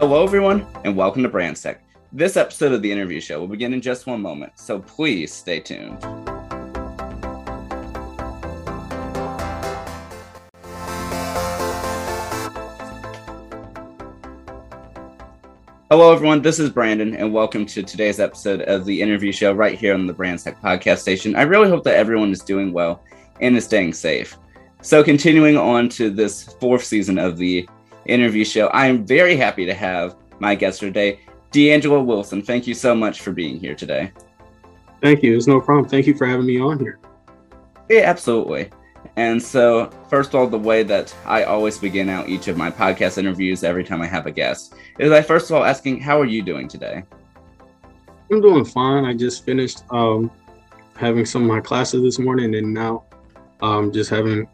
Hello, everyone, and welcome to BrandSec. This episode of the interview show will begin in just one moment, so please stay tuned. Hello, everyone. This is Brandon, and welcome to today's episode of the interview show right here on the BrandSec podcast station. I really hope that everyone is doing well and is staying safe. So, continuing on to this fourth season of the interview show, I am very happy to have my guest today, D'Angelo Wilson. Thank you so much for being here today. Thank you. It's no problem. Thank you for having me on here. Yeah, absolutely. And so, first of all, the way that I always begin out each of my podcast interviews every time I have a guest is I first of all asking, How are you doing today? I'm doing fine. I just finished um, having some of my classes this morning, and now um, just having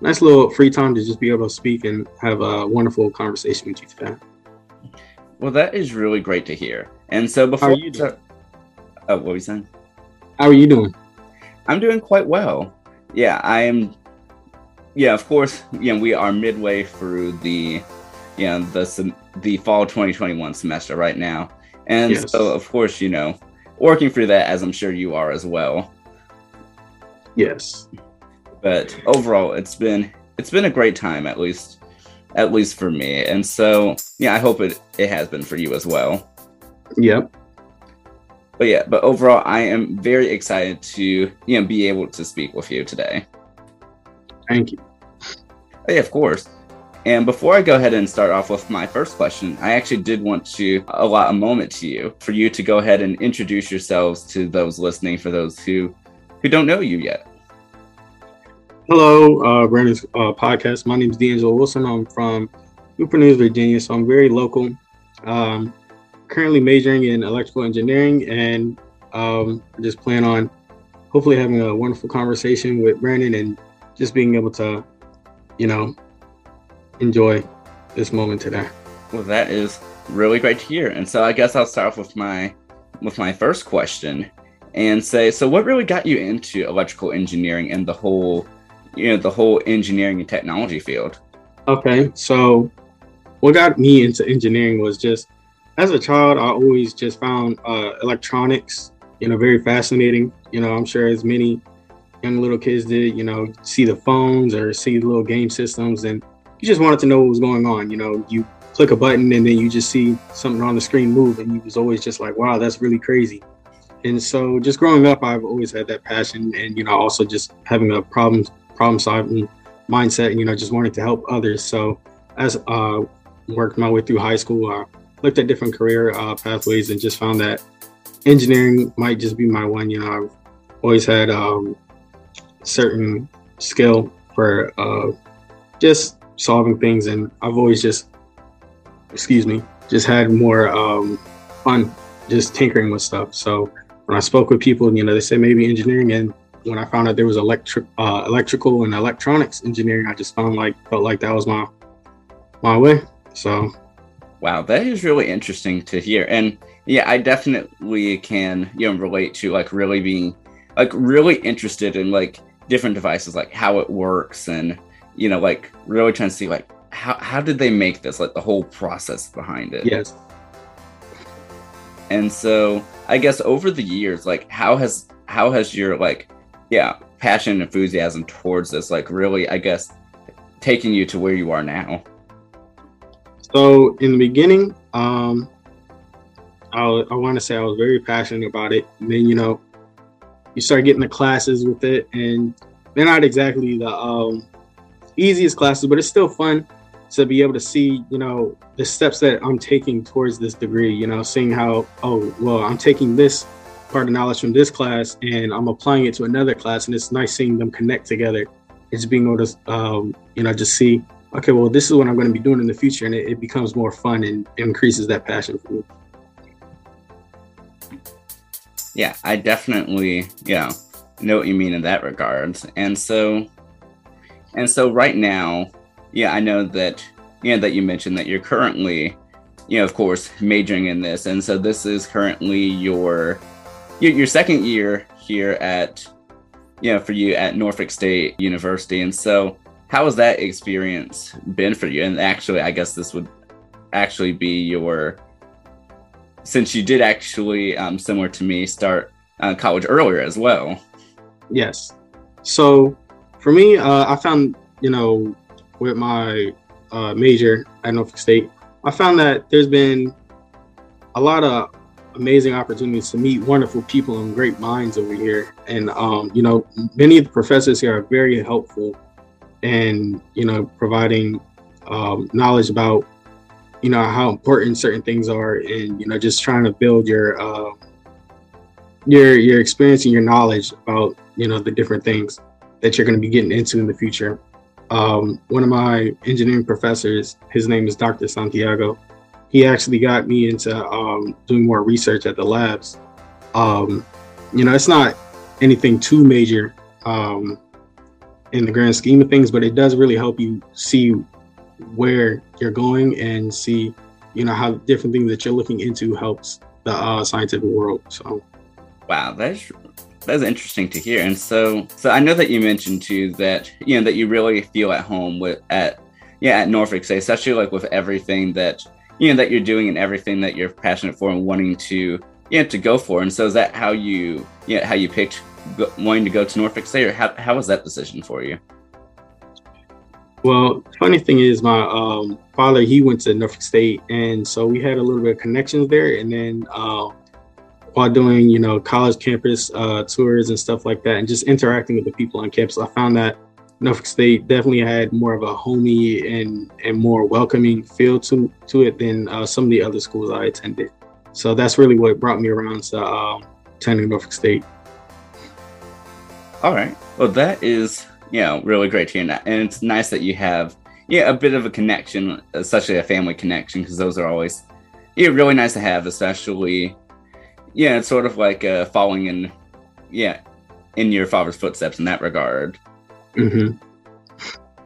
nice little free time to just be able to speak and have a wonderful conversation with you today. Well, that is really great to hear. And so before you start, oh, what were you saying? How are you doing? I'm doing quite well. Yeah, I am. Yeah, of course. You know, we are midway through the, you know, the the fall 2021 semester right now, and yes. so of course, you know, working through that as I'm sure you are as well. Yes but overall it's been it's been a great time at least at least for me. And so yeah i hope it it has been for you as well. Yep. But yeah but overall i am very excited to you know be able to speak with you today. Thank you. Oh, yeah of course. And before I go ahead and start off with my first question, I actually did want to allot a moment to you for you to go ahead and introduce yourselves to those listening for those who who don't know you yet. Hello, uh, Brandon's uh, podcast. My name is D'Angelo Wilson. I'm from Newport News, Virginia, so I'm very local. Um, currently majoring in electrical engineering, and um, just plan on hopefully having a wonderful conversation with Brandon and just being able to, you know, enjoy this moment today. Well, that is really great to hear. And so I guess I'll start off with my with my first question and say, so what really got you into electrical engineering and the whole you know the whole engineering and technology field. Okay so what got me into engineering was just as a child i always just found uh, electronics you know very fascinating. You know i'm sure as many young little kids did you know see the phones or see the little game systems and you just wanted to know what was going on. You know you click a button and then you just see something on the screen move and you was always just like wow that's really crazy. And so just growing up i've always had that passion and you know also just having a problem problem solving mindset and you know just wanting to help others. So as uh worked my way through high school i looked at different career uh, pathways and just found that engineering might just be my one. You know i've always had um certain skill for uh just solving things and i've always just excuse me just had more um fun just tinkering with stuff. So when i spoke with people you know they say maybe engineering and when I found out there was electric, uh, electrical and electronics engineering, I just found like felt like that was my my way. So, wow, that is really interesting to hear. And yeah, I definitely can you know relate to like really being like really interested in like different devices, like how it works, and you know like really trying to see like how how did they make this, like the whole process behind it. Yes. And so I guess over the years, like how has how has your like yeah, passion and enthusiasm towards this, like really, I guess, taking you to where you are now? So in the beginning, um, I, I want to say I was very passionate about it. And then, you know, you start getting the classes with it, and they're not exactly the um, easiest classes, but it's still fun to be able to see, you know, the steps that I'm taking towards this degree. You know, seeing how, oh, well, I'm taking this part of knowledge from this class and I'm applying it to another class, and it's nice seeing them connect together. It's being able to, um, you know, just see, okay, well, this is what I'm going to be doing in the future, and it, it becomes more fun and increases that passion for me. Yeah, I definitely, you know, what you mean in that regards. And so, and so right now, yeah, I know that, know, that you mentioned that you're currently, you know, of course, majoring in this. And so this is currently your your, your second year here at you know for you at Norfolk State University, and so how has that experience been for you? And actually, I guess this would actually be your since you did actually um, similar to me start uh, college earlier as well. Yes. So for me, uh, I found you know with my uh, major at Norfolk State, I found that there's been a lot of amazing opportunities to meet wonderful people and great minds over here. And um, you know, many of the professors here are very helpful and you know providing um, knowledge about you know how important certain things are and you know just trying to build your uh, your your experience and your knowledge about you know the different things that you're going to be getting into in the future um, one of my engineering professors his name is dr santiago he actually got me into um, doing more research at the labs um, you know it's not anything too major um, in the grand scheme of things but it does really help you see where you're going and see, you know, how different things that you're looking into helps the uh, scientific world. So, wow, that's that's interesting to hear. And so, so I know that you mentioned too that you know that you really feel at home with at yeah at Norfolk State, especially like with everything that you know that you're doing and everything that you're passionate for and wanting to yeah to go for. And so, is that how you yeah how you picked go, wanting to go to Norfolk State, or how how was that decision for you? Well, funny thing is, my um, father he went to Norfolk State, and so we had a little bit of connections there. And then uh, while doing, you know, college campus uh, tours and stuff like that, and just interacting with the people on campus, I found that Norfolk State definitely had more of a homey and and more welcoming feel to to it than uh, some of the other schools I attended. So that's really what brought me around to um, attending Norfolk State. All right. Well, that is you know, really great to hear that. And it's nice that you have, yeah, a bit of a connection, especially a family connection, because those are always, yeah, really nice to have, especially, yeah, it's sort of like uh, following in, yeah, in your father's footsteps in that regard. Mm-hmm.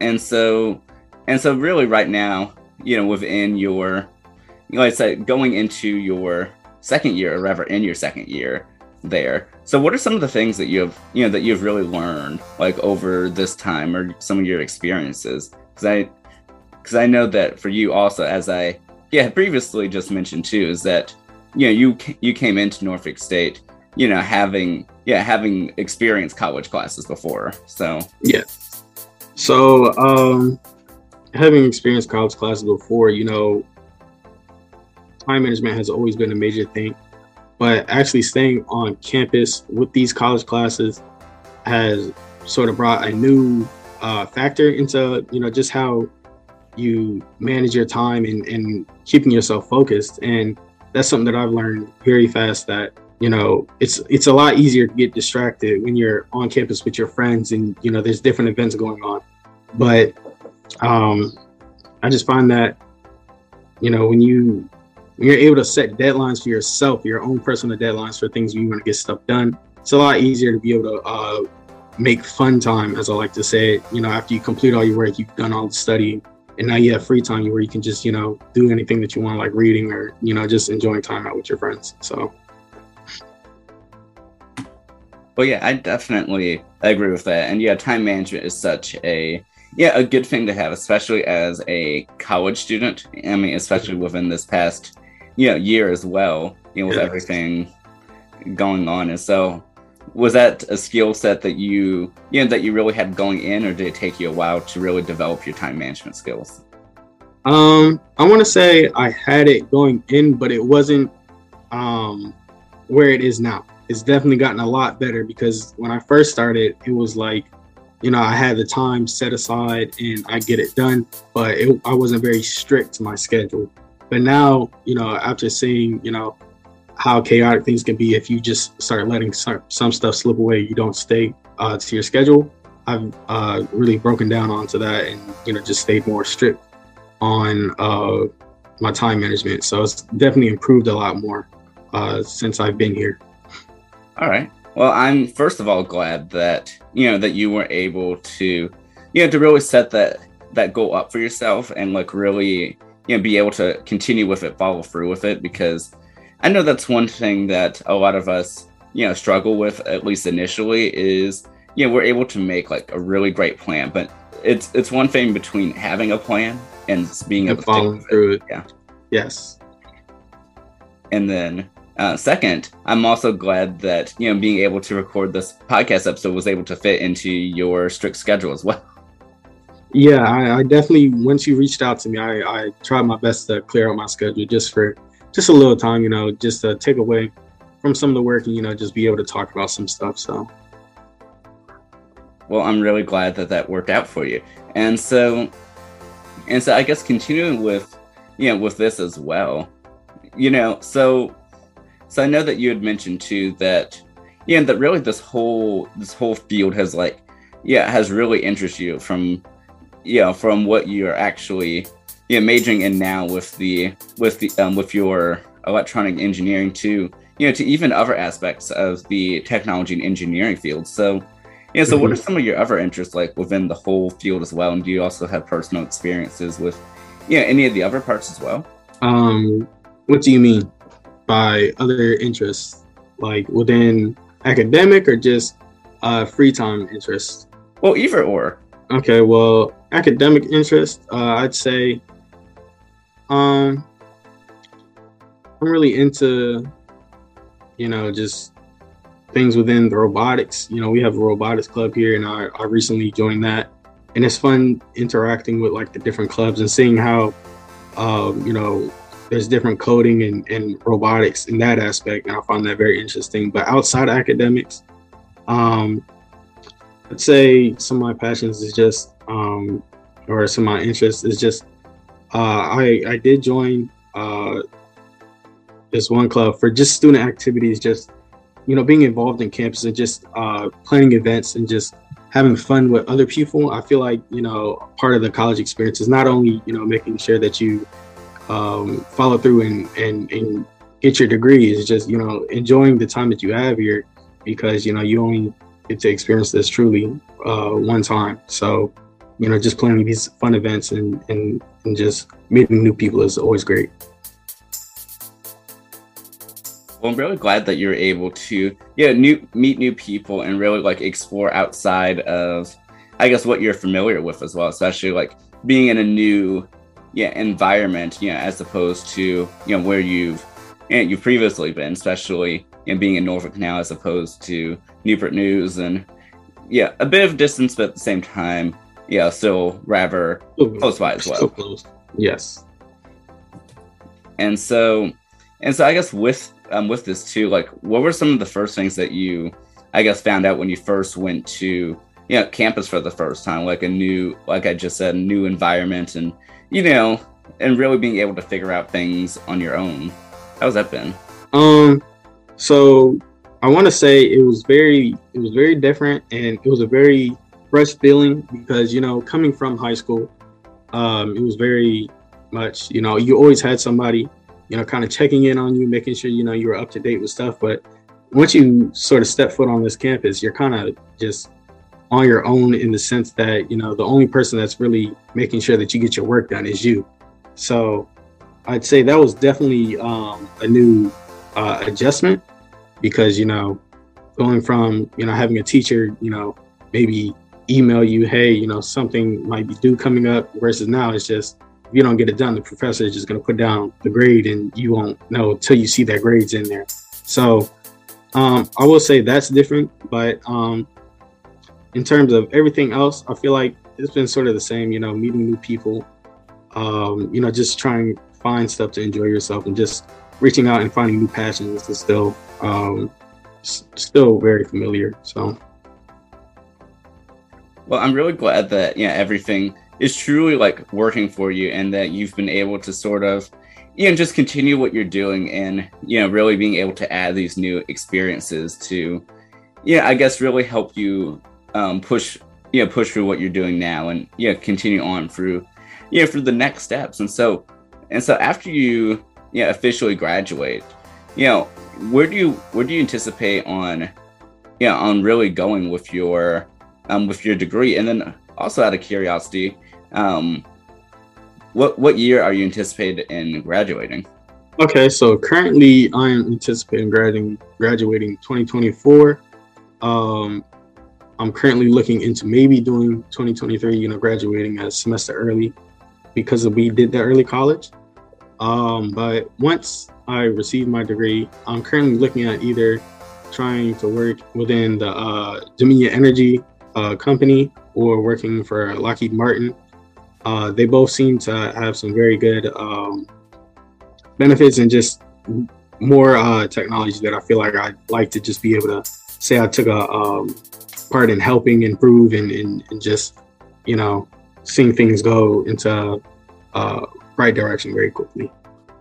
And so, and so, really, right now, you know, within your, you know, like I said, going into your second year, or rather, in your second year, there. So what are some of the things that you've you know that you've really learned like over this time or some of your experiences? Because I because I know that for you also, as I yeah previously just mentioned too, is that you know you you came into Norfolk State, you know having yeah having experienced college classes before. So yeah. So um, having experienced college classes before, you know, time management has always been a major thing but actually staying on campus with these college classes has sort of brought a new uh, factor into you know just how you manage your time and, and keeping yourself focused and that's something that i've learned very fast that you know it's it's a lot easier to get distracted when you're on campus with your friends and you know there's different events going on but um i just find that you know when you when you're able to set deadlines for yourself, your own personal deadlines for things you want to get stuff done, it's a lot easier to be able to uh, make fun time, as I like to say. You know, after you complete all your work, you've done all the studying, and now you have free time where you can just, you know, do anything that you want, like reading or, you know, just enjoying time out with your friends. So. Well, yeah, I definitely agree with that. And yeah, time management is such a yeah a good thing to have, especially as a college student. I mean, especially within this past you know year as well you know with yeah. everything going on and so was that a skill set that you you know that you really had going in or did it take you a while to really develop your time management skills um i want to say i had it going in but it wasn't um where it is now it's definitely gotten a lot better because when i first started it was like you know i had the time set aside and i get it done but it, i wasn't very strict to my schedule but now, you know, after seeing, you know, how chaotic things can be if you just start letting some, stuff slip away, you don't stay uh, to your schedule. I've uh, really broken down onto that and, you know, just stayed more strict on uh, my time management. So it's definitely improved a lot more uh, since I've been here. All right. Well, I'm first of all glad that, you know, that you were able to, you know, to really set that that goal up for yourself and like really you know be able to continue with it follow through with it because i know that's one thing that a lot of us you know struggle with at least initially is you know we're able to make like a really great plan but it's it's one thing between having a plan and being able to follow through it. yeah Yes. And then uh, second, I'm also glad that you know being able to record this podcast episode was able to fit into your strict schedule as well. Yeah, I, I definitely. Once you reached out to me, I, I tried my best to clear out my schedule just for just a little time, you know, just to take away from some of the work and you know just be able to talk about some stuff. So, well, I'm really glad that that worked out for you. And so, and so, I guess continuing with, you know, with this as well, you know, so so I know that you had mentioned too that yeah, that really this whole this whole field has like yeah has really interested you from you know from what you're actually yeah majoring in now with the with the um, with your electronic engineering to you know to even other aspects of the technology and engineering field. So yeah, so mm-hmm. what are some of your other interests like within the whole field as well? And do you also have personal experiences with yeah any of the other parts as well? Um, what do you mean? By other interests, like within academic or just uh, free time interests? Well, either or. Okay, well, academic interest, uh, I'd say um, I'm really into, you know, just things within the robotics. You know, we have a robotics club here, and I, I recently joined that. And it's fun interacting with like the different clubs and seeing how, um, you know, there's different coding and, and robotics in that aspect, and I find that very interesting. But outside academics, um, I'd say some of my passions is just, um, or some of my interests is just, uh, I I did join uh, this one club for just student activities, just you know being involved in campus and just uh, planning events and just having fun with other people. I feel like you know part of the college experience is not only you know making sure that you um, follow through and, and, and get your degree is just, you know, enjoying the time that you have here because, you know, you only get to experience this truly uh, one time. So, you know, just planning these fun events and, and, and just meeting new people is always great. Well, I'm really glad that you're able to, yeah, new meet new people and really like explore outside of, I guess, what you're familiar with as well, especially like being in a new yeah environment you know as opposed to you know where you've and you've previously been especially in being in norfolk now as opposed to newport news and yeah a bit of distance but at the same time yeah still rather close by as well close. yes and so and so i guess with um with this too like what were some of the first things that you i guess found out when you first went to you know campus for the first time like a new like i just said new environment and you know, and really being able to figure out things on your own. How's that been? Um, so I want to say it was very, it was very different, and it was a very fresh feeling because you know, coming from high school, um, it was very much, you know, you always had somebody, you know, kind of checking in on you, making sure you know you were up to date with stuff. But once you sort of step foot on this campus, you're kind of just on your own in the sense that you know the only person that's really making sure that you get your work done is you. So i'd say that was definitely um, a new uh, adjustment because you know going from you know having a teacher you know maybe email you hey you know something might be due coming up versus now it's just if you don't get it done the professor is just going to put down the grade and you won't know till you see that grades in there. So um, i will say that's different but um, in terms of everything else, I feel like it's been sort of the same, you know, meeting new people, um, you know, just trying to find stuff to enjoy yourself and just reaching out and finding new passions is still um, still very familiar. So well, I'm really glad that yeah, everything is truly like working for you and that you've been able to sort of you know just continue what you're doing and you know really being able to add these new experiences to yeah, I guess really help you um, push you know push through what you're doing now and yeah continue on through you know through the next steps. And so and so after you yeah officially graduate you know where do you where do you anticipate on yeah on really going with your um with your degree? And then also out of curiosity um what what year are you anticipated in graduating? Okay so currently i am anticipating graduating graduating 2024 um I'm currently looking into maybe doing 2023, you know, graduating a semester early because we did the early college. Um, but once I receive my degree, I'm currently looking at either trying to work within the uh, Dominion Energy uh, company or working for Lockheed Martin. Uh, they both seem to have some very good um, benefits and just more uh, technology that I feel like I'd like to just be able to say I took a um, part in helping improve and, and, and, just, you know, seeing things go into uh, right direction very quickly.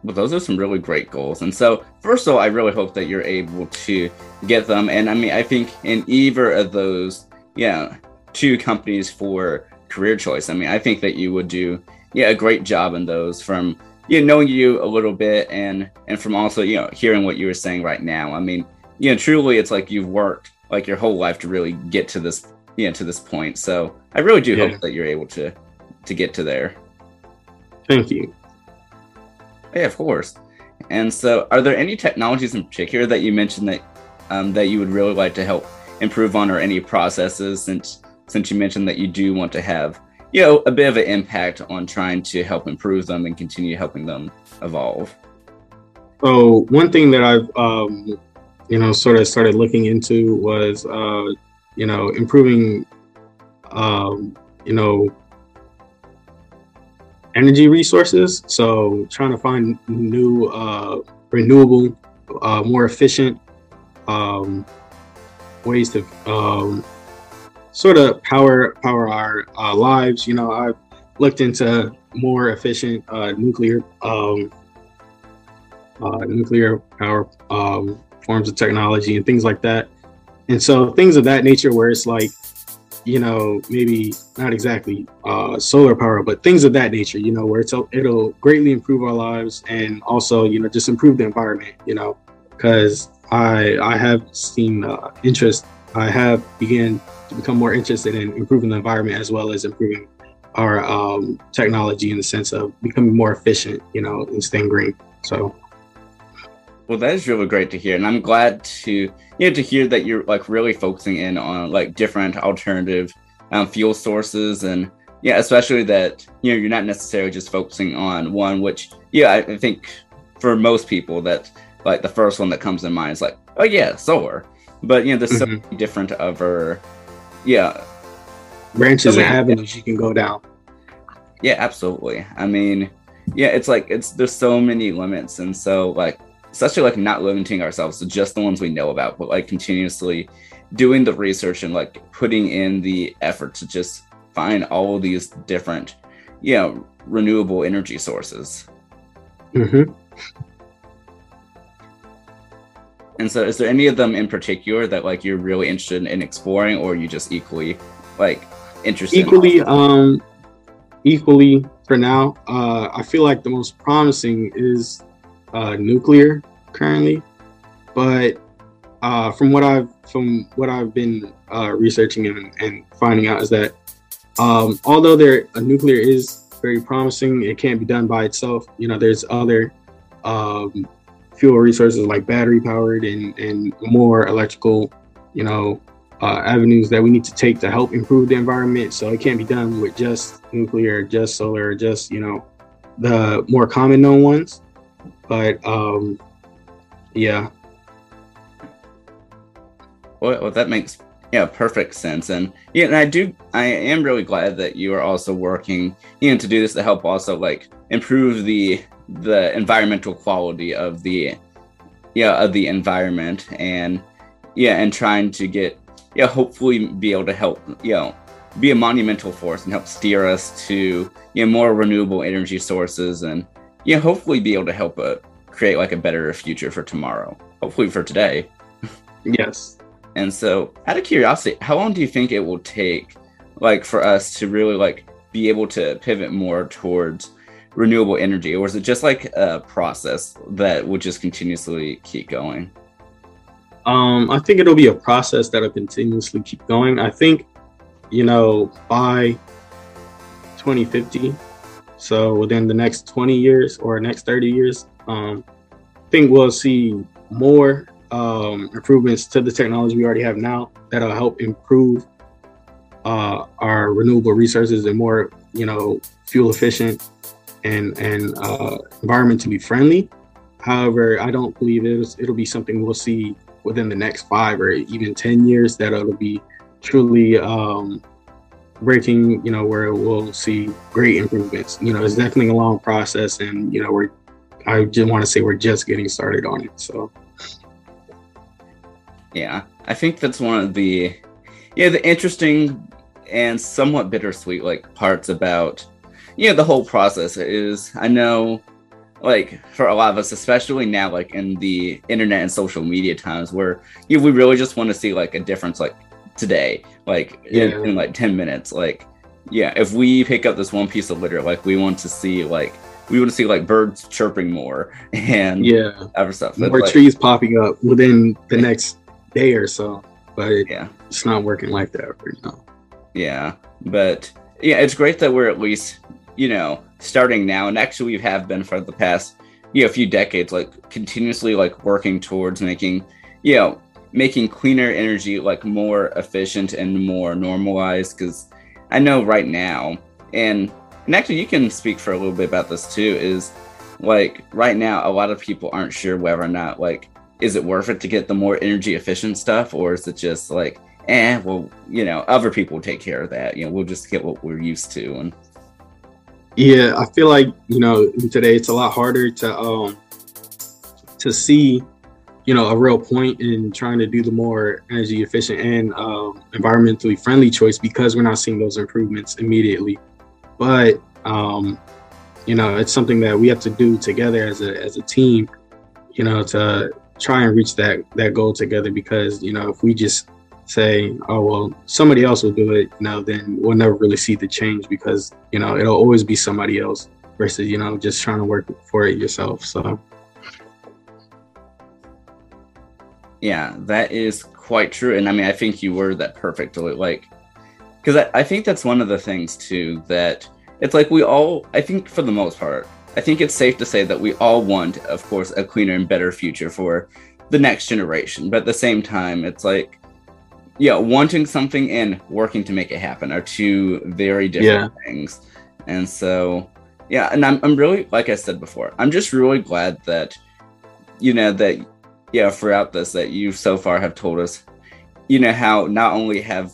Well, those are some really great goals. And so, first of all, I really hope that you're able to get them. And I mean, I think in either of those, yeah, two companies for career choice, I mean, I think that you would do, yeah, a great job in those from, you know, knowing you a little bit and, and from also, you know, hearing what you were saying right now. I mean, you know, truly it's like you've worked like your whole life to really get to this, you know, to this point. So I really do yeah. hope that you're able to, to get to there. Thank you. Yeah, of course. And so, are there any technologies in particular that you mentioned that um, that you would really like to help improve on, or any processes? Since since you mentioned that you do want to have you know a bit of an impact on trying to help improve them and continue helping them evolve. So one thing that I've um, you know sort of started looking into was uh, you know improving um, you know energy resources. So trying to find new uh, renewable, uh, more efficient um, ways to um, sort of power power our uh, lives. You know, I've looked into more efficient uh, nuclear um, uh, nuclear power um, forms of technology and things like that. And so things of that nature, where it's like you know, maybe not exactly uh, solar power, but things of that nature, you know, where it's, it'll greatly improve our lives and also, you know, just improve the environment, you know, because I I have seen uh, interest, I have began to become more interested in improving the environment as well as improving our um, technology in the sense of becoming more efficient, you know, and staying green. So well, that is really great to hear, and I'm glad to you know to hear that you're like really focusing in on like different alternative um, fuel sources, and yeah, especially that you know you're not necessarily just focusing on one. Which yeah, I, I think for most people that like the first one that comes in mind is like, oh yeah, solar. But you know, there's mm-hmm. so many different other yeah branches so and avenues you can go down. Yeah, absolutely. I mean, yeah, it's like it's there's so many limits, and so like especially like not limiting ourselves to just the ones we know about, but like continuously doing the research and like putting in the effort to just find all of these different, you know, renewable energy sources. Mm-hmm. And so, is there any of them in particular that like you're really interested in exploring, or you just equally like interested? Equally, in um, equally for now. Uh, I feel like the most promising is uh, nuclear currently, but uh, from what I've from what I've been uh, researching and, and, finding out is that um, although there a nuclear is very promising, it can't be done by itself. You know, there's other um, fuel resources like battery powered and and more electrical, you know, uh, avenues that we need to take to help improve the environment. So it can't be done with just nuclear, just solar, just you know, the more common known ones. But um, yeah. Well, well, that makes yeah perfect sense, and yeah, and I do I am really glad that you are also working you know to do this to help also like improve the the environmental quality of the yeah of the environment and yeah and trying to get yeah hopefully be able to help you know be a monumental force and help steer us to you know more renewable energy sources and yeah, hopefully be able to help uh, create like a better future for tomorrow. Hopefully for today. yes. And so, out of curiosity, how long do you think it will take, like, for us to really like be able to pivot more towards renewable energy, or is it just like a process that will just continuously keep going? Um, I think it'll be a process that'll continuously keep going. I think, you know, by 2050, so within the next 20 years or next 30 years, um, I think we'll see more um, improvements to the technology we already have now that'll help improve uh, our renewable resources and more, you know, fuel efficient and and uh, environmentally friendly. However, I don't believe it'll, it'll be something we'll see within the next five or even 10 years that it'll be truly um, breaking, you know, where we'll see great improvements. You know, it's definitely a long process and, you know, we're, I just want to say we're just getting started on it. So, yeah, I think that's one of the, yeah, the interesting and somewhat bittersweet like parts about, you know, the whole process is I know like for a lot of us, especially now, like in the internet and social media times, where you know, we really just want to see like a difference, like today, like yeah. in, in, like ten minutes, like yeah, if we pick up this one piece of litter, like we want to see like we want to see like birds chirping more and yeah, other stuff. More like, trees popping up within the next day or so, but yeah, it's not working like that right now. Yeah, but yeah, it's great that we're at least you know starting now, and actually we have been for the past you know a few decades, like continuously like working towards making you know making cleaner energy like more efficient and more normalized. Because I know right now, and and actually you can speak for a little bit about this too. Is like right now a lot of people aren't sure whether or not like is it worth it to get the more energy efficient stuff or is it just like eh well you know other people take care of that you know we'll just get what we're used to and yeah, I feel like you know today it's a lot harder to um to see you know a real point in trying to do the more energy efficient and um, environmentally friendly choice because we're not seeing those improvements immediately. But um, you know, it's something that we have to do together as a as a team. You know, to try and reach that that goal together because you know if we just say, oh, well, somebody else will do it, you know, then we'll never really see the change because, you know, it'll always be somebody else versus, you know, just trying to work for it yourself. So, yeah, that is quite true. And I mean, I think you were that perfectly. Like, because I, I think that's one of the things too that it's like we all, I think for the most part, I think it's safe to say that we all want, of course, a cleaner and better future for the next generation. But at the same time, it's like, yeah, wanting something and working to make it happen are two very different yeah. things. And so, yeah, and I'm, I'm really, like I said before, I'm just really glad that, you know, that, yeah, throughout this, that you so far have told us, you know, how not only have,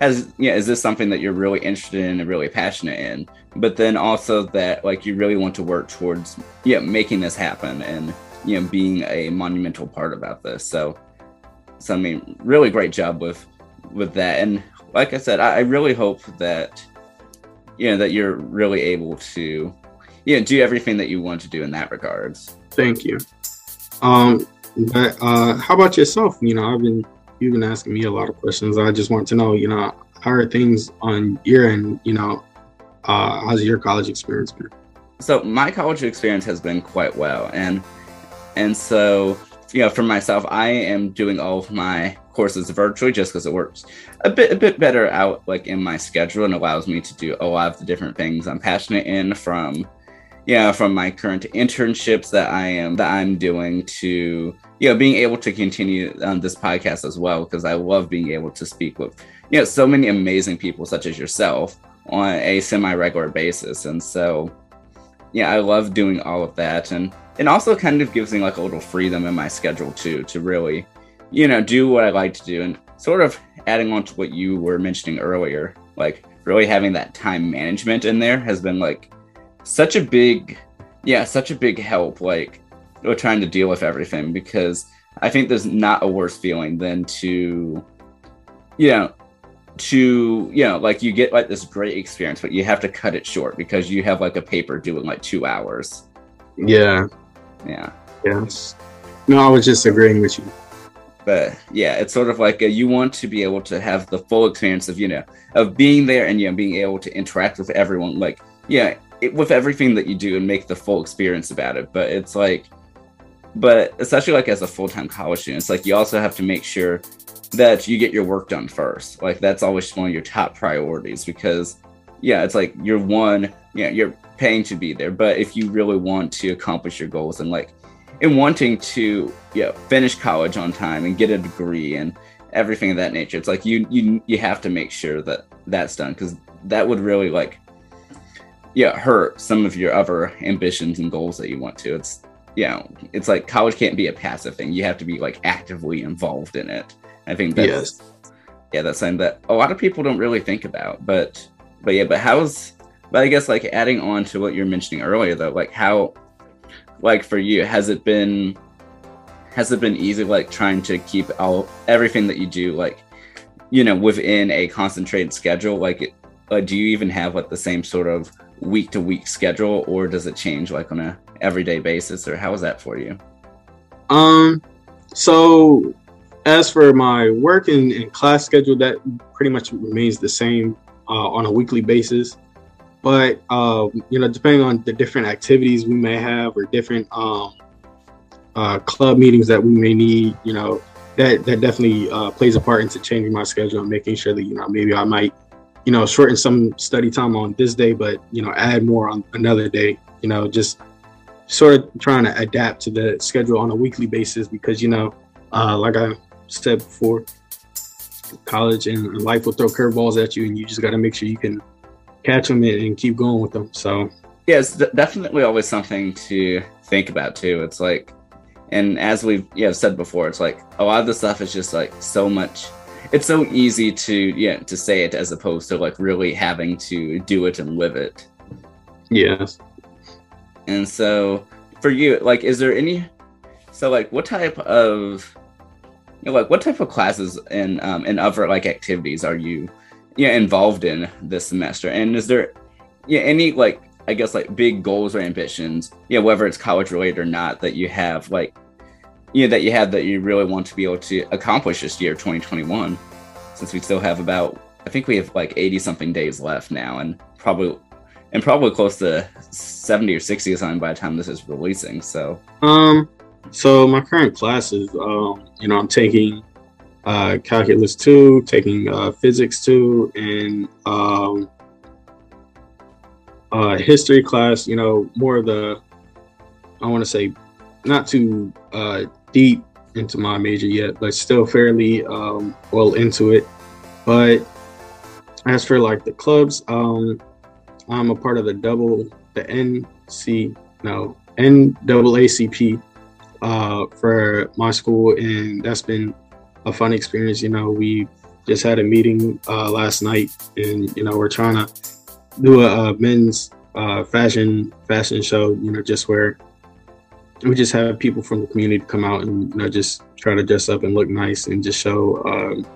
has, yeah, is this something that you're really interested in and really passionate in, but then also that, like, you really want to work towards, yeah, making this happen and, you know, being a monumental part about this. So, so I mean, really great job with with that. And like I said, I, I really hope that you know that you're really able to you know do everything that you want to do in that regards. Thank you. Um, but uh, how about yourself? You know, I've been you've been asking me a lot of questions. I just want to know, you know, how are things on your end? You know, uh, how's your college experience been? So my college experience has been quite well, and and so you know, for myself, I am doing all of my courses virtually just because it works a bit a bit better out like in my schedule and allows me to do a lot of the different things I'm passionate in from yeah from my current internships that I am that I'm doing to you know being able to continue on this podcast as well because I love being able to speak with you know so many amazing people such as yourself on a semi-regular basis. And so yeah I love doing all of that. And it also kind of gives me like a little freedom in my schedule too to really you know do what i like to do and sort of adding on to what you were mentioning earlier like really having that time management in there has been like such a big yeah such a big help like we're trying to deal with everything because i think there's not a worse feeling than to you know to you know like you get like this great experience but you have to cut it short because you have like a paper due in like two hours yeah yeah. Yes. No, I was just agreeing with you. But yeah, it's sort of like a, you want to be able to have the full experience of you know of being there and you know being able to interact with everyone like yeah it, with everything that you do and make the full experience about it. But it's like, but especially like as a full time college student, it's like you also have to make sure that you get your work done first. Like that's always one of your top priorities because yeah, it's like you're one, yeah, you're paying to be there. But if you really want to accomplish your goals and like in wanting to yeah finish college on time and get a degree and everything of that nature, it's like you you you have to make sure that that's done because that would really like yeah hurt some of your other ambitions and goals that you want to. It's you know it's like college can't be a passive thing. You have to be like actively involved in it. I think that's yes. yeah that's something that a lot of people don't really think about but but yeah but how's but i guess like adding on to what you're mentioning earlier though like how like for you has it been has it been easy like trying to keep all everything that you do like you know within a concentrated schedule? Like uh, do you even have like the same sort of week to week schedule or does it change like on a everyday basis or how is that for you? Um so as for my work and, and class schedule that pretty much remains the same uh, on a weekly basis. But uh, you know depending on the different activities we may have or different um, uh, club meetings that we may need you know that that definitely uh, plays a part into changing my schedule and making sure that you know maybe i might you know, shorten some study time on this day, but you know, add more on another day. You know, just sort of trying to adapt to the schedule on a weekly basis because you know, uh, like I said before, college and life will throw curveballs at you, and you just got to make sure you can catch them and keep going with them. So, yeah, it's definitely always something to think about too. It's like, and as we've said before, it's like a lot of the stuff is just like so much it's so easy to yeah to say it as opposed to like really having to do it and live it. Yes. And so for you, like, is there any? So like, what type of you know, like what type of classes and um, and other like activities are you yeah involved in this semester? And is there yeah any like I guess like big goals or ambitions, yeah, whether it's college related or not, that you have like you know, that you have that you really want to be able to accomplish this year 2021 since we still have about i think we have like 80 something days left now and probably and probably close to 70 or 60 or something by the time this is releasing so. Um so my current classes um you know i'm taking uh calculus 2 taking uh physics 2 and um uh history class you know more of the i want to say not too uh deep into my major yet, but still fairly um, well into it. But as for like the clubs, um, I'm a part of the double the NC no NAACP uh, for my school, and that's been a fun experience. You know, we just had a meeting uh, last night, and you know we're trying to do a, a men's uh, fashion fashion show. You know, just where we just have people from the community come out and you know just try to dress up and look nice and just show um,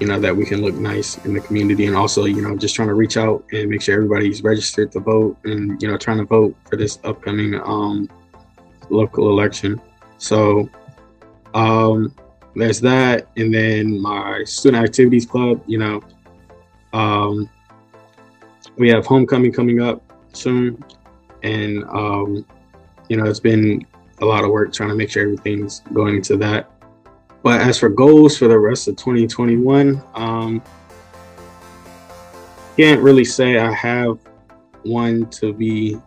you know that we can look nice in the community. And also you know just trying to reach out and make sure everybody's registered to vote and you know trying to vote for this upcoming um, local election. So um, there's that. And then my student activities club you know um, we have homecoming coming up soon. And um, you know, it's been a lot of work trying to make sure everything's going into that. But as for goals for the rest of 2021, um, can't really say I have one to be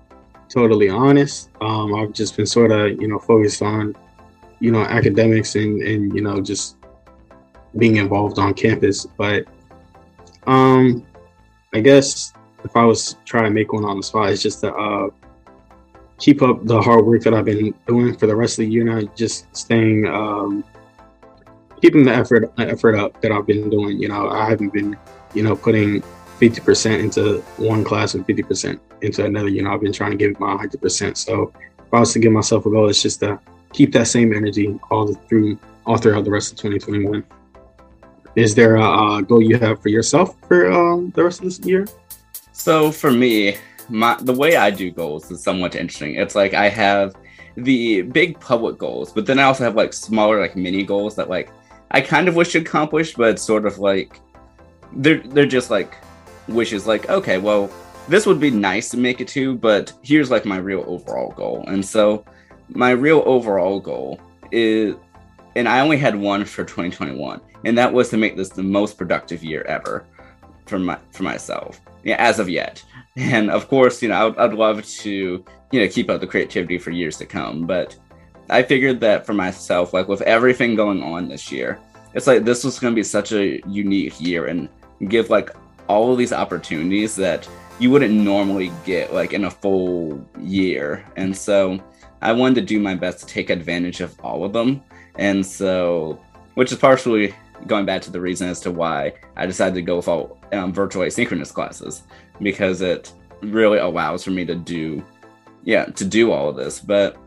totally honest. Um, I've just been sort of, you know, focused on, you know, academics and, and, you know, just being involved on campus. But um, I guess if I was trying to make one on the spot, it's just to uh, keep up the hard work that I've been doing for the rest of the year now. Just staying, um, keeping the effort effort up that I've been doing. You know, I haven't been, you know, putting 50% into one class and 50% into another. You know, I've been trying to give my 100%. So if I was to give myself a goal, it's just to keep that same energy all through all throughout the rest of 2021. Is there a, a goal you have for yourself for um, the rest of this year? So for me, my the way I do goals is somewhat interesting. It's like I have the big public goals, but then I also have like smaller like mini goals that like I kind of wish to accomplish, but sort of like they're they're just like wishes like okay, well this would be nice to make it to, but here's like my real overall goal. And so my real overall goal is and I only had one for 2021, and that was to make this the most productive year ever for my for myself. Yeah, as of yet. And of course, you know, I'd, I'd love to, you know, keep up the creativity for years to come. But I figured that for myself, like with everything going on this year, it's like this was going to be such a unique year and give like all of these opportunities that you wouldn't normally get like in a full year. And so I wanted to do my best to take advantage of all of them. And so, which is partially going back to the reason as to why I decided to go with all um, virtual asynchronous classes because it really allows for me to do, yeah, to do all of this. But,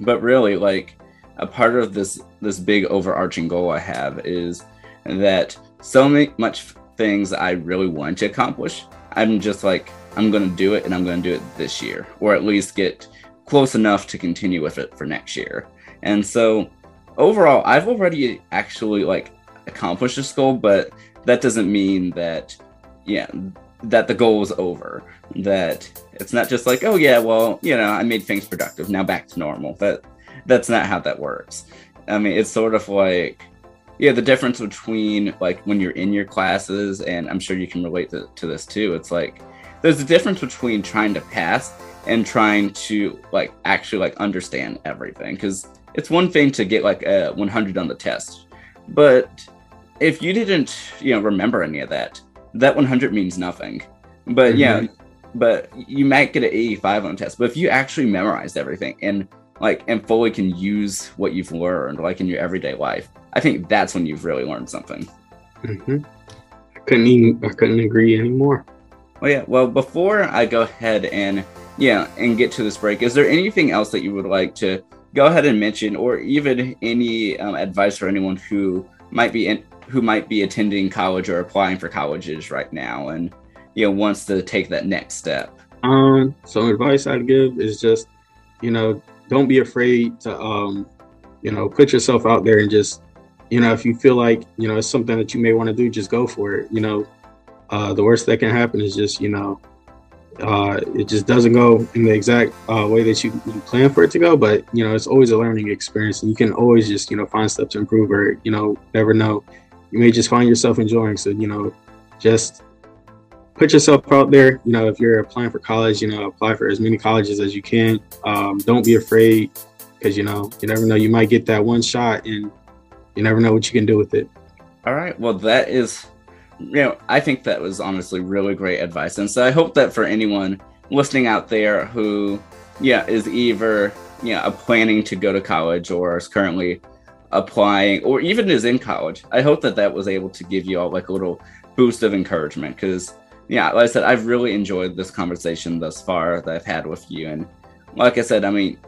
but really, like a part of this this big overarching goal I have is that so many much things I really want to accomplish. I'm just like I'm going to do it, and I'm going to do it this year, or at least get close enough to continue with it for next year. And so overall, I've already actually like accomplished this goal, but that doesn't mean that yeah that the goal is over. That it's not just like oh yeah, well you know I made things productive now back to normal. But that's not how that works. I mean, it's sort of like yeah the difference between like when you're in your classes and i'm sure you can relate to, to this too it's like there's a difference between trying to pass and trying to like actually like understand everything because it's one thing to get like a 100 on the test but if you didn't you know remember any of that that 100 means nothing but mm-hmm. yeah but you might get an 85 on the test but if you actually memorized everything and like and fully can use what you've learned like in your everyday life i think that's when you've really learned something mm-hmm. i couldn't even i couldn't agree anymore well yeah well before i go ahead and yeah and get to this break is there anything else that you would like to go ahead and mention or even any um, advice for anyone who might be in, who might be attending college or applying for colleges right now and you know wants to take that next step. Um some advice i'd give is just you know don't be afraid to um, you know put yourself out there and just you know if you feel like you know it's something that you may want to do just go for it you know. Uh, the worst that can happen is just you know uh, it just doesn't go in the exact uh, way that you, you, plan for it to go but you know it's always a learning experience and you can always just you know find stuff to improve or you know never know you may just find yourself enjoying so you know just put yourself out there. You know, if you're applying for college, you know, apply for as many colleges as you can. Um, don't be afraid because, you know, you never know. You might get that one shot and you never know what you can do with it. All right. Well, that is, you know, I think that was honestly really great advice. And so I hope that for anyone listening out there who, yeah, is either, you know, planning to go to college or is currently applying or even is in college, I hope that that was able to give you all like a little boost of encouragement because yeah, like I said, I've really enjoyed this conversation thus far that I've had with you. And like I said, I mean,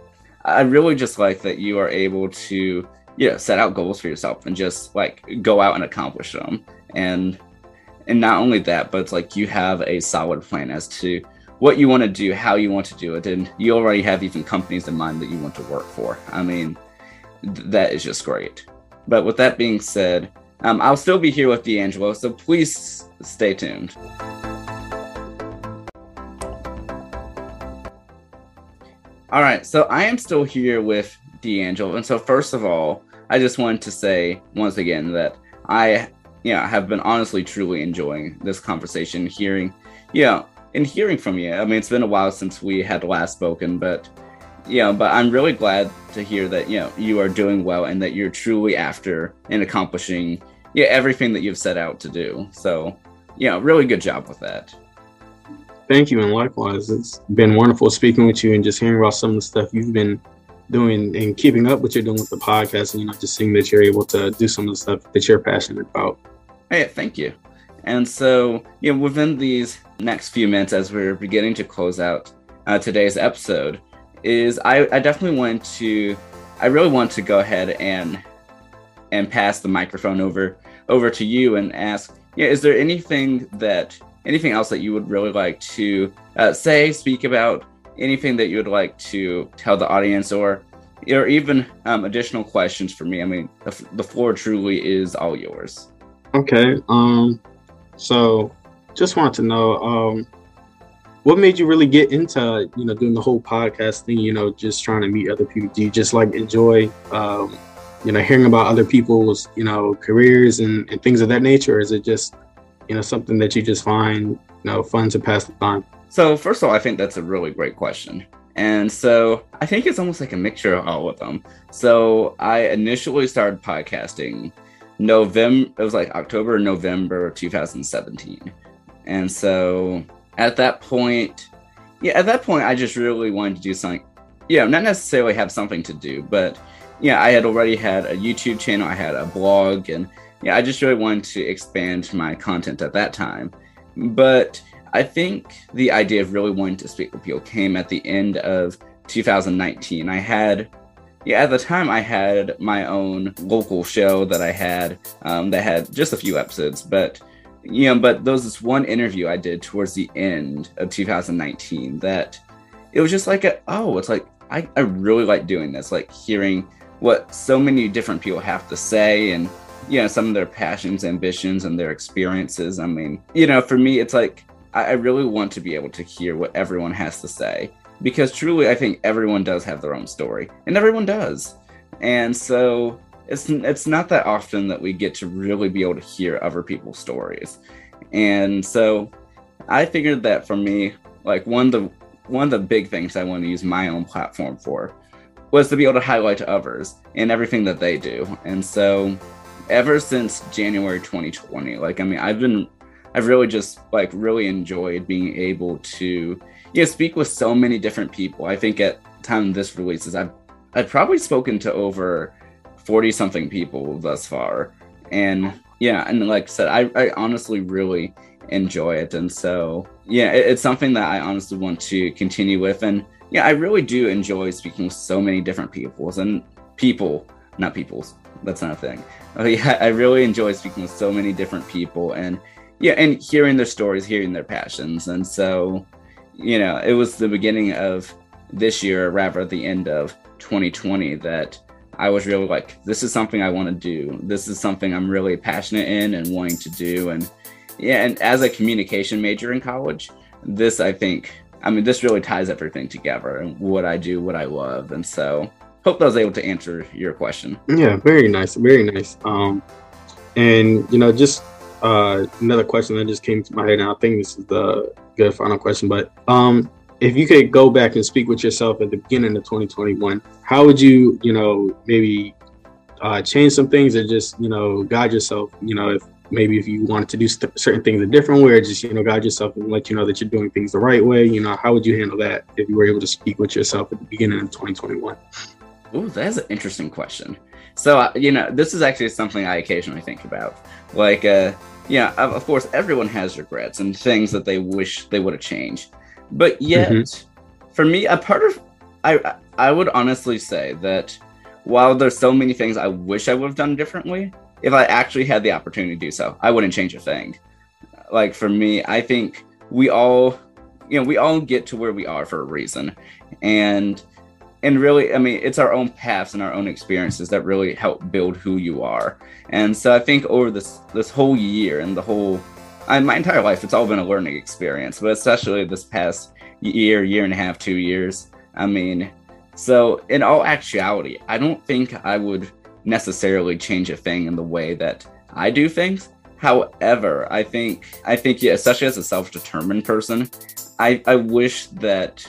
I really just like that you are able to, you know, set out goals for yourself and just like go out and accomplish them. And and not only that, but it's like you have a solid plan as to what you want to do, how you want to do it, and you already have even companies in mind that you want to work for. I mean, th- that is just great. But with that being said, um, I'll still be here with D'Angelo, so please stay tuned. All right, so I am still here with D'Angelo, and so first of all, I just wanted to say once again that I, yeah, have been honestly truly enjoying this conversation, hearing, yeah, and hearing from you. I mean, it's been a while since we had last spoken, but yeah, but I'm really glad to hear that you know you are doing well and that you're truly after and accomplishing yeah everything that you've set out to do. So, yeah, really good job with that. Thank you, and likewise, it's been wonderful speaking with you and just hearing about some of the stuff you've been doing and keeping up what you're doing with the podcast, and you know, just seeing that you're able to do some of the stuff that you're passionate about. Hey, thank you. And so, you know, within these next few minutes, as we're beginning to close out uh, today's episode, is I, I definitely want to, I really want to go ahead and and pass the microphone over over to you and ask, yeah, is there anything that anything else that you would really like to uh, say, speak about, anything that you would like to tell the audience, or or even um, additional questions for me. I mean, the, the floor truly is all yours. Okay. Um. So, just wanted to know, um, what made you really get into you know doing the whole podcast thing? You know, just trying to meet other people. Do you just like enjoy? Um, you know, hearing about other people's, you know, careers and, and things of that nature, or is it just you know something that you just find you know fun to pass the time? So first of all, I think that's a really great question. And so I think it's almost like a mixture of all of them. So I initially started podcasting November, it was like October, November 2017. And so at that point, yeah, at that point, I just really wanted to do something. Yeah, not necessarily have something to do, but yeah, I had already had a YouTube channel, I had a blog, and yeah, I just really wanted to expand my content at that time. But I think the idea of really wanting to speak with people came at the end of 2019. I had, yeah, at the time I had my own local show that I had um, that had just a few episodes, but you know, but there was this one interview I did towards the end of 2019 that it was just like, a, oh, it's like I, I really like doing this, like hearing what so many different people have to say and you know some of their passions ambitions and their experiences. I mean you know for me it's like I, I really want to be able to hear what everyone has to say because truly i think everyone does have their own story and everyone does and so it's it's not that often that we get to really be able to hear other people's stories and so i figured that for me like one of the one of the big things i want to use my own platform for was to be able to highlight others and everything that they do. And so ever since January 2020, like I mean, I've been I've really just like really enjoyed being able to you know speak with so many different people. I think at time this releases I've I've probably spoken to over 40 something people thus far. And yeah, and like I said, I, I honestly really enjoy it. And so yeah, it, it's something that I honestly want to continue with and yeah, I really do enjoy speaking with so many different peoples and people, not peoples. That's not a thing. Oh yeah, I really enjoy speaking with so many different people and yeah, and hearing their stories, hearing their passions. And so, you know, it was the beginning of this year, rather the end of 2020, that I was really like, this is something I want to do. This is something I'm really passionate in and wanting to do. And yeah, and as a communication major in college, this I think I mean, this really ties everything together and what I do, what I love. And so hope I was able to answer your question. Yeah, very nice. Very nice. Um, and, you know, just uh, another question that just came to my head, and I think this is the good final question, but um, if you could go back and speak with yourself at the beginning of 2021, how would you, you know, maybe uh, change some things or just, you know, guide yourself, you know, if maybe if you wanted to do st- certain things a different way or just you know guide yourself and let you know that you're doing things the right way you know how would you handle that if you were able to speak with yourself at the beginning of 2021 oh that's an interesting question so uh, you know this is actually something i occasionally think about like uh yeah of, of course everyone has regrets and things that they wish they would have changed but yet mm-hmm. for me a part of i i would honestly say that while there's so many things i wish i would have done differently if I actually had the opportunity to do so, I wouldn't change a thing. Like for me, I think we all, you know, we all get to where we are for a reason. And and really, I mean, it's our own paths and our own experiences that really help build who you are. And so I think over this this whole year and the whole I, my entire life, it's all been a learning experience, but especially this past year, year and a half, two years. I mean, so in all actuality, I don't think I would necessarily change a thing in the way that I do things. However, I think I think yeah, especially as a self-determined person, I I wish that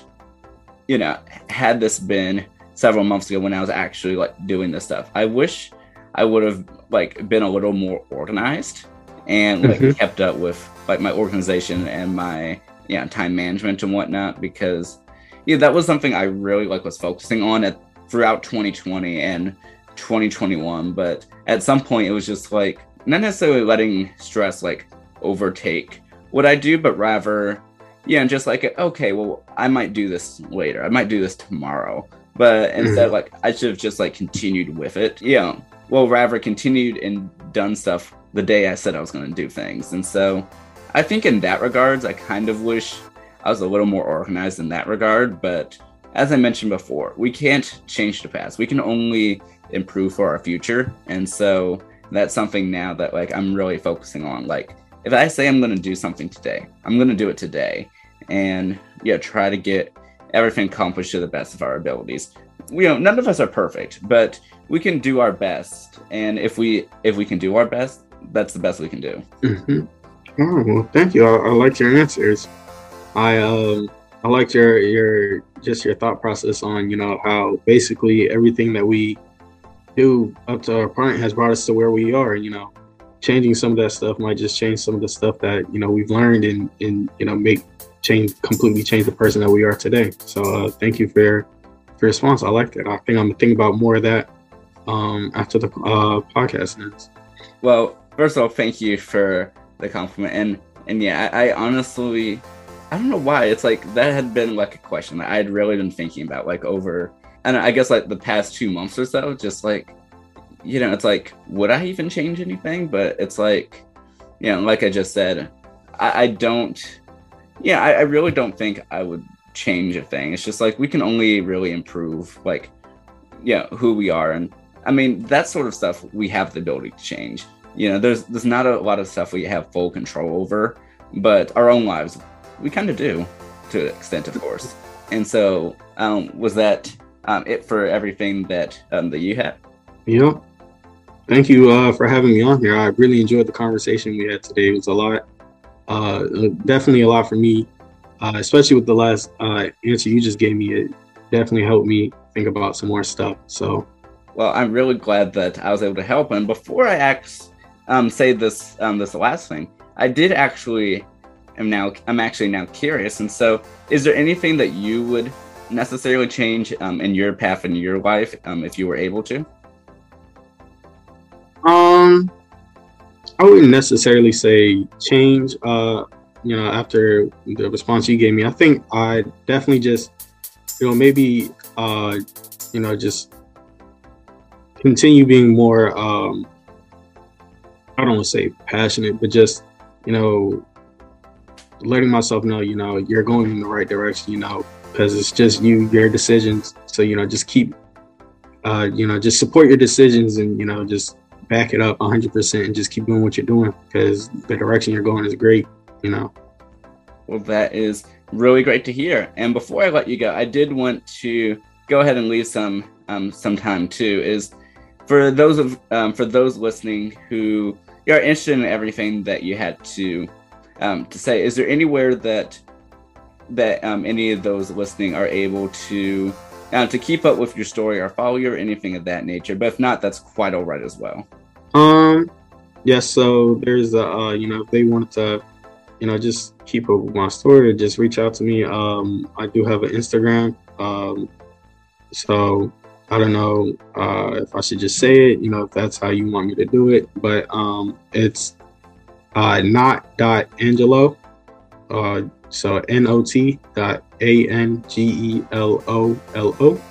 you know had this been several months ago when I was actually like doing this stuff, I wish I would have like been a little more organized and like mm-hmm. kept up with like my organization and my yeah time management and whatnot because yeah that was something I really like was focusing on at throughout 2020 and 2021 but at some point it was just like not necessarily letting stress like overtake what i do but rather yeah and just like okay well i might do this later i might do this tomorrow but instead mm-hmm. like i should have just like continued with it yeah well rather continued and done stuff the day i said i was going to do things and so i think in that regards i kind of wish i was a little more organized in that regard but as i mentioned before we can't change the past we can only improve for our future. And so that's something now that like I'm really focusing on. Like if I say I'm going to do something today, I'm going to do it today, and yeah, try to get everything accomplished to the best of our abilities. We, You know, none of us are perfect, but we can do our best. And if we if we can do our best, that's the best we can do. Mm-hmm. Oh well, thank you. I, I like your answers. I um I liked your your just your thought process on you know how basically everything that we do up to our point has brought us to where we are. You know, changing some of that stuff might just change some of the stuff that you know we've learned and and you know make change completely change the person that we are today. So uh, thank you for your, response. I like that. I think I'm gonna think about more of that um, after the uh, podcast ends. Well, first of all, thank you for the compliment, and and yeah, I, I honestly, I don't know why it's like that had been like a question that I had really been thinking about like over, and I guess like the past two months or so, just like, you know, it's like, would I even change anything? But it's like, you know, like I just said, I, I don't, yeah, I, I really don't think I would change a thing. It's just like we can only really improve, like, yeah, who we are and I mean, that sort of stuff we have the ability to change. You know, there's there's not a lot of stuff we have full control over, but our own lives we kind of do to an extent, of course. And so, um, was that um, it for everything that um, that you had? Yep. Thank you uh, for having me on here. I really enjoyed the conversation we had today. It was a lot, uh, definitely a lot for me, uh, especially with the last uh, answer you just gave me. It definitely helped me think about some more stuff. So well, I'm really glad that I was able to help. And before I act, um, say this um, this last thing, I did actually am now I'm actually now curious. And so, is there anything that you would necessarily change um, in your path in your life um, if you were able to? Um, I wouldn't necessarily say change. Uh, you know, after the response you gave me, I think I definitely just, you know, maybe, uh, you know, just continue being more um I don't want to say passionate, but just, you know, letting myself know, you know, you're going in the right direction, you know, because it's just you, your decisions. So, you know, just keep, uh, you know, just support your decisions and, you know, just back it up 100% and just keep doing what you're doing because the direction you're going is great, you know. Well, that is really great to hear. And before I let you go, I did want to go ahead and leave some um, some time too. Is for those of um, for those listening who are interested in everything that you had to um, to say, is there anywhere that that um, any of those listening are able to uh, to keep up with your story or follow you or anything of that nature? But if not, that's quite all right as well. Um, yes. So there's a uh, you know if they wanted to you know just keep up with my story, just reach out to me. Um, I do have an Instagram. Um, so I don't know uh, if I should just say it, you know, if that's how you want me to do it, but um, it's uh, not dot Angelo. Uh, so N O T dot A N G E L O L O.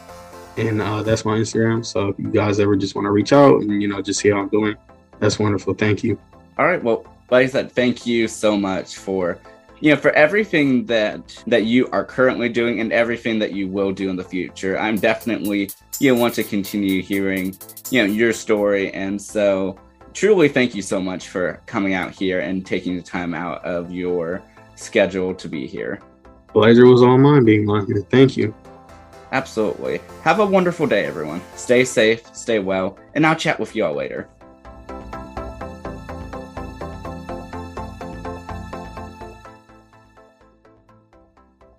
And uh, that's my Instagram. So if you guys ever just want to reach out and, you know, just see how I'm doing, that's wonderful. Thank you. All right. Well, like I said, thank you so much for you know for everything that that you are currently doing and everything that you will do in the future i'm definitely you know want to continue hearing you know your story and so truly thank you so much for coming out here and taking the time out of your schedule to be here pleasure was all mine being on here thank you absolutely. Have a wonderful day everyone. Stay safe stay well and i'll chat with you all later